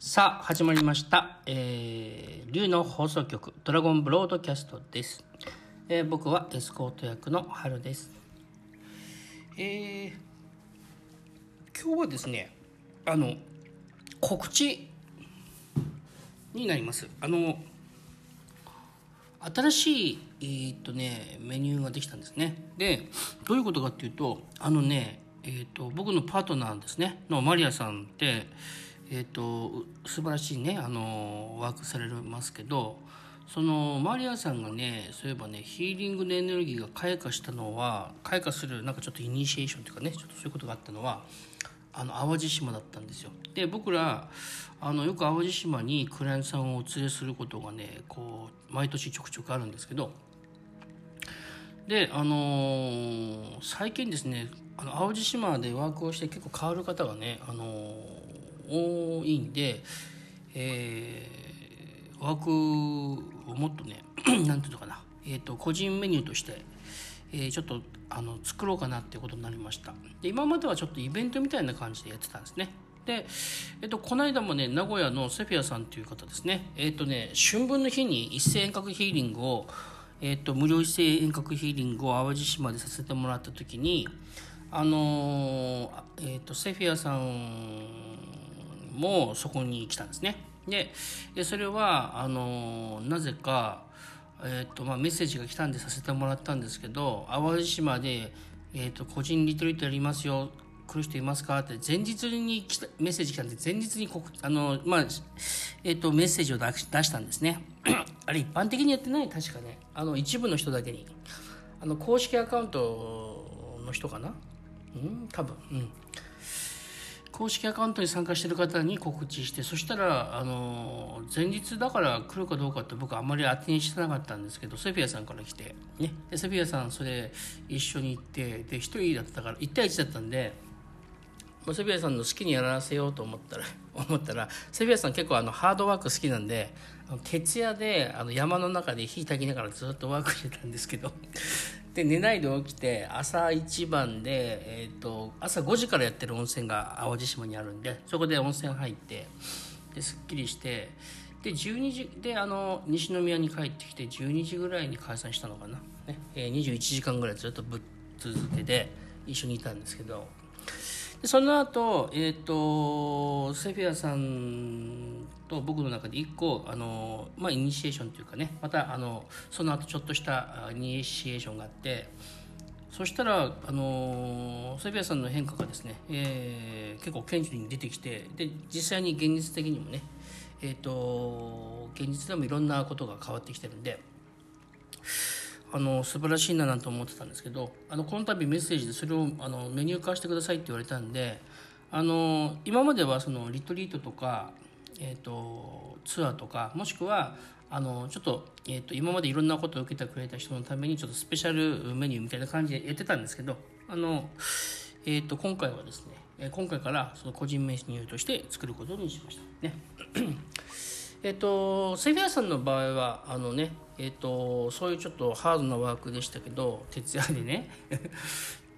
さあ、始まりました。えー、竜の放送局、ドラゴンブロードキャストです。えー僕はエスコート役の春です。えー、今日はですね、あの、告知になります。あの、新しい、えーっとね、メニューができたんですね。で、どういうことかっていうと、あのね、えーっと、僕のパートナーですね、のマリアさんって、えーっと、素晴らしいね、あの、ワークされますけど、そのマリアさんがねそういえばねヒーリングのエネルギーが開花したのは開花するなんかちょっとイニシエーションというかねちょっとそういうことがあったのはあの淡路島だったんですよ。で僕らあのよく淡路島にクライアントさんをお連れすることがねこう毎年ちょくちょくあるんですけどであのー最近ですねあの淡路島でワークをして結構変わる方がね、あのー多いんで、えーワークをもっとね なんていうのかな、えー、と個人メニューとして、えーちょっとあの作ろうかなってことになりました。で今まではちょっとイベントみたいな感じでやってたんですね。で、えっと、この間もね名古屋のセフィアさんという方ですね。えっ、とね春分の日に一斉遠隔ヒーリングをえっと無料一斉遠隔ヒーリングを淡路島でさせてもらった時にあのーえっとセフィアさんもそこに来たんですね。でそれはあのなぜか、えっとまあ、メッセージが来たんでさせてもらったんですけど淡路島で、えっと個人リトリートやりますよ来る人いますか？って前日に来たメッセージ来たんで前日にこあの、まあえっとメッセージを出し出したんですね。あれ一般的にやってない？確かね。あの一部の人だけに。あの公式アカウントの人かな？ん？多分。うん。公式アカウントに参加してる方に告知してそしたらあの前日だから来るかどうかって僕あんまり当てにしてなかったんですけどセフィアさんから来て、ね、でセフィアさんそれ一緒に行ってで1人だったから1対1だったんでまセフィアさんの好きにやらせようと思ったら 思ったらセフィアさん結構あのハードワーク好きなんで徹夜であの山の中で火焚きながらずっとワークしてたんですけど で寝ないで起きて朝一番で、えー、と朝5時からやってる温泉が淡路島にあるんでそこで温泉入ってですっきりしてで12時であの西宮に帰ってきて12時ぐらいに解散したのかな、ねえー21時間ぐらいずっとぶっ続けて一緒にいたんですけどでその後、えっ、と、セフィアさんと僕の中で一個、あの、まあ、イニシエーションというかね、また、あの、その後ちょっとしたイニシエーションがあって、そしたら、あの、セフィアさんの変化がですね、えー結構顕著に出てきて、で、実際に現実的にもね、えっ、と、現実でもいろんなことが変わってきてるんで、あの素晴らしいななんて思ってたんですけどあのこの度メッセージでそれをあのメニュー化してくださいって言われたんであの今まではそのリトリートとか、えー、とツアーとかもしくはあのちょっと,、えー、と今までいろんなことを受けてくれた人のためにちょっとスペシャルメニューみたいな感じでやってたんですけどあの、えー、と今回はですね今回からその個人メニューとして作ることにしましたね。えっと、セフィアさんの場合はあのね、えっと、そういうちょっとハードなワークでしたけど徹夜でね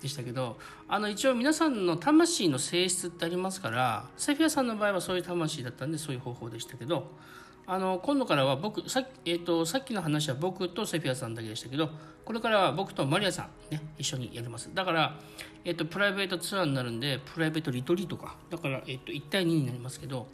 でしたけどあの一応皆さんの魂の性質ってありますからセフィアさんの場合はそういう魂だったんでそういう方法でしたけどあの今度からは僕さ,、えっとさっきの話は僕とセフィアさんだけでしたけどこれからは僕とマリアさん、ね、一緒にやります。だから、えっと、プライベートツアーになるんでプライベートリトリートか。だから、えっと、1対2になりますけど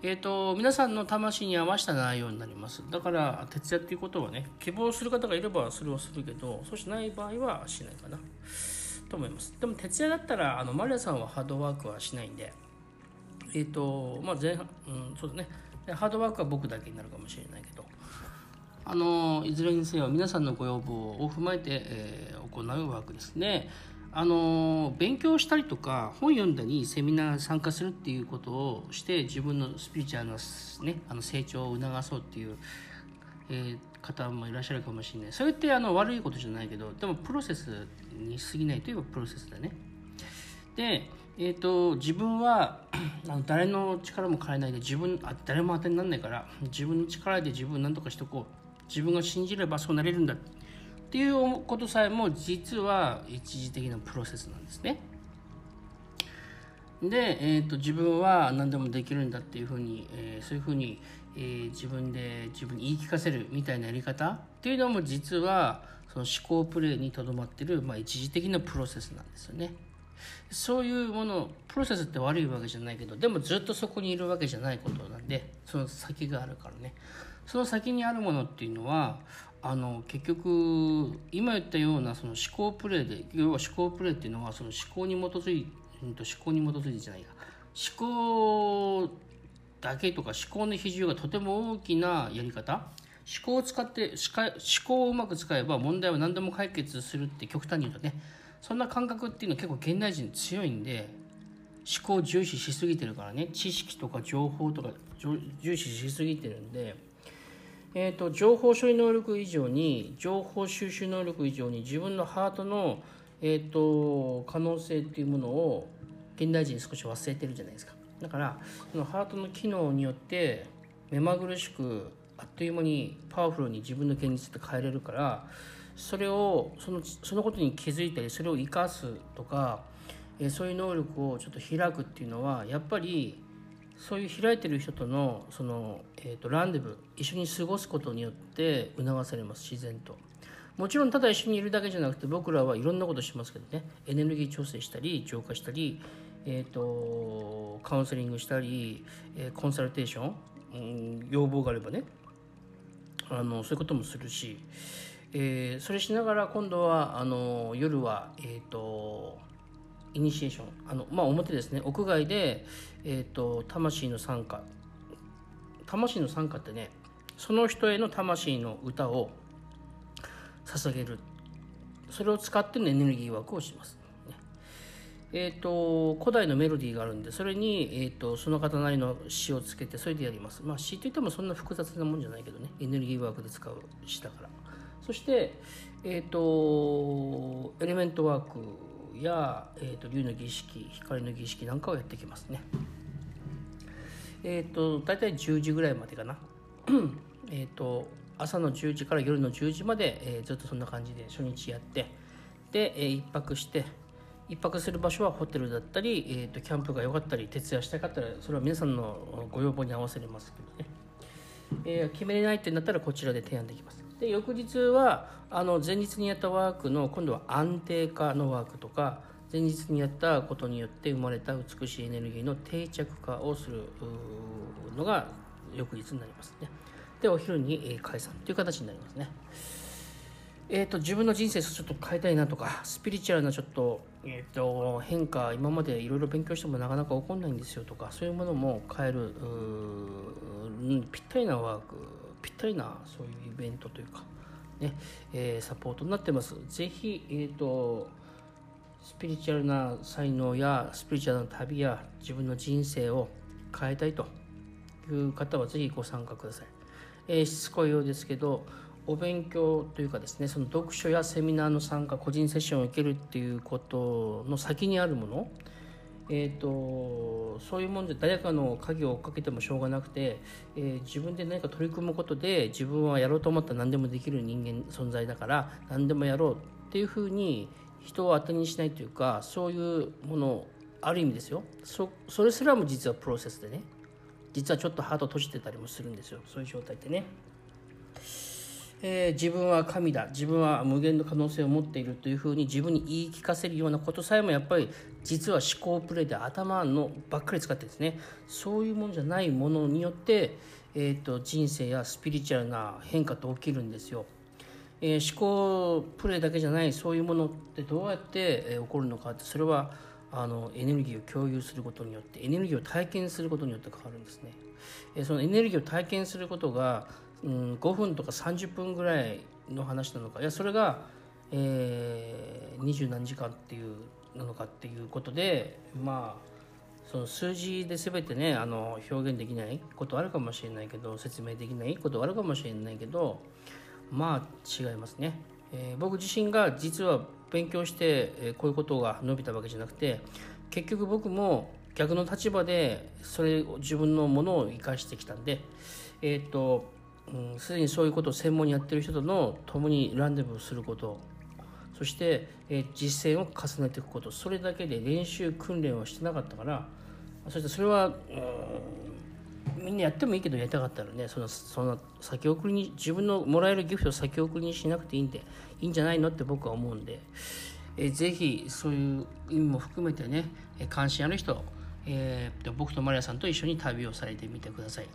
えー、と皆さんの魂に合わせた内容になります。だから徹夜っていうことはね希望する方がいればそれをするけどそうしない場合はしないかな。と思います。でも徹夜だったらあのマリアさんはハードワークはしないんでえっ、とまあ前半うんそうだね。ハードワークは僕だけになるかもしれないけどあのいずれにせよ皆さんのご要望を踏まえて、えー行うワークですね。あの勉強したりとか本読んだりセミナー参加するっていうことをして自分のスピリチュアルな、ね、あの成長を促そうっていう、えー方もいらっしゃるかもしれない。それってあの悪いことじゃないけどでもプロセスに過ぎないといえばプロセスだね。で、えー、と自分はあの誰の力も借りないで自分あ誰も当てにならないから自分の力で自分何とかしとこう。自分が信じればそうなれるんだ。っていうことさえも実は一時的なプロセスなんですね。で、えーと、自分は何でもできるんだっていうふうに、えー、そういうふうに、えー、自分で自分に言い聞かせるみたいなやり方っていうのも実はその思考プレイにとどまってる、まあ、一時的なプロセスなんですよね。そういうものプロセスって悪いわけじゃないけどでもずっとそこにいるわけじゃないことなんでその先があるからねその先にあるものっていうのはあの結局今言ったようなその思考プレイで要は思考プレイっていうのはその思考に基づいて思考に基づいてじゃないか思考だけとか思考の比重がとても大きなやり方。思考を使って思考をうまく使えば問題は何でも解決するって極端に言うとね。そんな感覚っていうのは結構現代人強いんで思考を重視しすぎてるからね。知識とか情報とか重視しすぎてるんで、えーと、情報処理能力以上に情報収集能力以上に自分のハートの、えーと、可能性っていうものを現代人少し忘れてるじゃないですか。だからそのハートの機能によって目まぐるしくあっという間にパワフルに自分の現実って変えれるからそれをそのそのことに気づいたりそれを生かすとか、えそういう能力をちょっと開くっていうのはやっぱりそういう開いてる人とのその、えーと、ランデブー一緒に過ごすことによって促されます自然と。もちろんただ一緒にいるだけじゃなくて僕らはいろんなことしますけどね。エネルギー調整したり浄化したり、えーと、カウンセリングしたり、えー、コンサルテーション、うん、要望があればね。あのそういうこともするし。えー、それしながら今度はあの夜は、えーと、イニシエーションあの、まあ、表ですね屋外で、えーと、魂の参加魂の参加ってねその人への魂の歌を捧げるそれを使ってのエネルギーワークをします。えーと、古代のメロディーがあるんでそれに、えーと、その方なりの詩をつけてそれでやります。まあ詩といってもそんな複雑なもんじゃないけどねエネルギーワークで使う詩だから。そして、えーと、エレメントワークや、えーと、竜の儀式光の儀式なんかをやってきますね。えっ、ー、と大体10時ぐらいまでかな。えっと朝の10時から夜の10時まで、えー、ずっとそんな感じで初日やってで、えー、1泊して1泊する場所はホテルだったり、えーと、キャンプが良かったり徹夜したかったらそれは皆さんのご要望に合わせれますけどね、えー、決めれないってなったらこちらで提案できますで翌日はあの前日にやったワークの今度は安定化のワークとか前日にやったことによって生まれた美しいエネルギーの定着化をするのが翌日になりますね。でお昼に解散という形になりますね。えーと、自分の人生ちょっと変えたいなとかスピリチュアルなちょっと,、えーと、変化今までいろいろ勉強してもなかなか起こんないんですよとかそういうものも変えるぴったりなワークぴったりなそういうイベントというか、ねえー、サポートになってます。ぜひ、えーと、スピリチュアルな才能やスピリチュアルな旅や自分の人生を変えたいという方はぜひご参加ください。えー、しつこいようですけどお勉強というかですねその読書やセミナーの参加個人セッションを受けるっていうことの先にあるものえーと、そういうもんで誰かの鍵を追っかけてもしょうがなくて、えー、自分で何か取り組むことで自分はやろうと思ったら何でもできる人間存在だから何でもやろうっていうふうに人を当てにしないというかそういうものある意味ですよ。そそれすらも実はプロセスでね。実はちょっとハート閉じてたりもするんですよ。そういう状態ってね。えー、自分は神だ自分は無限の可能性を持っているというふうに自分に言い聞かせるようなことさえもやっぱり実は思考プレイで頭のばっかり使ってですねそういうものじゃないものによって、えーと、人生やスピリチュアルな変化って起きるんですよ。えー、思考プレイだけじゃないそういうものってどうやって、えー、起こるのかってそれはあのエネルギーを共有することによってエネルギーを体験することによって変わるんですね。えー、そのエネルギーを体験することがうん、5分とか30分ぐらいの話なのか。いやそれが、えー、何時間っていうなのかっていうことでまあその数字で全てねあの表現できないことあるかもしれないけど説明できないことあるかもしれないけどまあ違いますね、えー、僕自身が実は勉強して、えー、こういうことが伸びたわけじゃなくて結局僕も逆の立場でそれを自分のものを生かしてきたんでえっ、とすで、うん、にそういうことを専門にやってる人との共にランデブーすること。そして、え、実践を重ねていくこと。それだけで練習訓練をしてなかったから。そしてそれはみんなやってもいいけどやりたかったらねそのその先送りに自分のもらえるギフトを先送りにしなくていいんでいいんじゃないのって僕は思うんで、えー、ぜひそういう意味も含めてね関心ある人えー、僕とマリアさんと一緒に旅をされてみてください。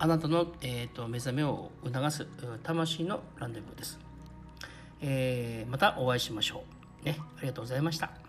あなたの、えーと、目覚めを促す魂のランデブーです、えー、またお会いしましょう。ねありがとうございました。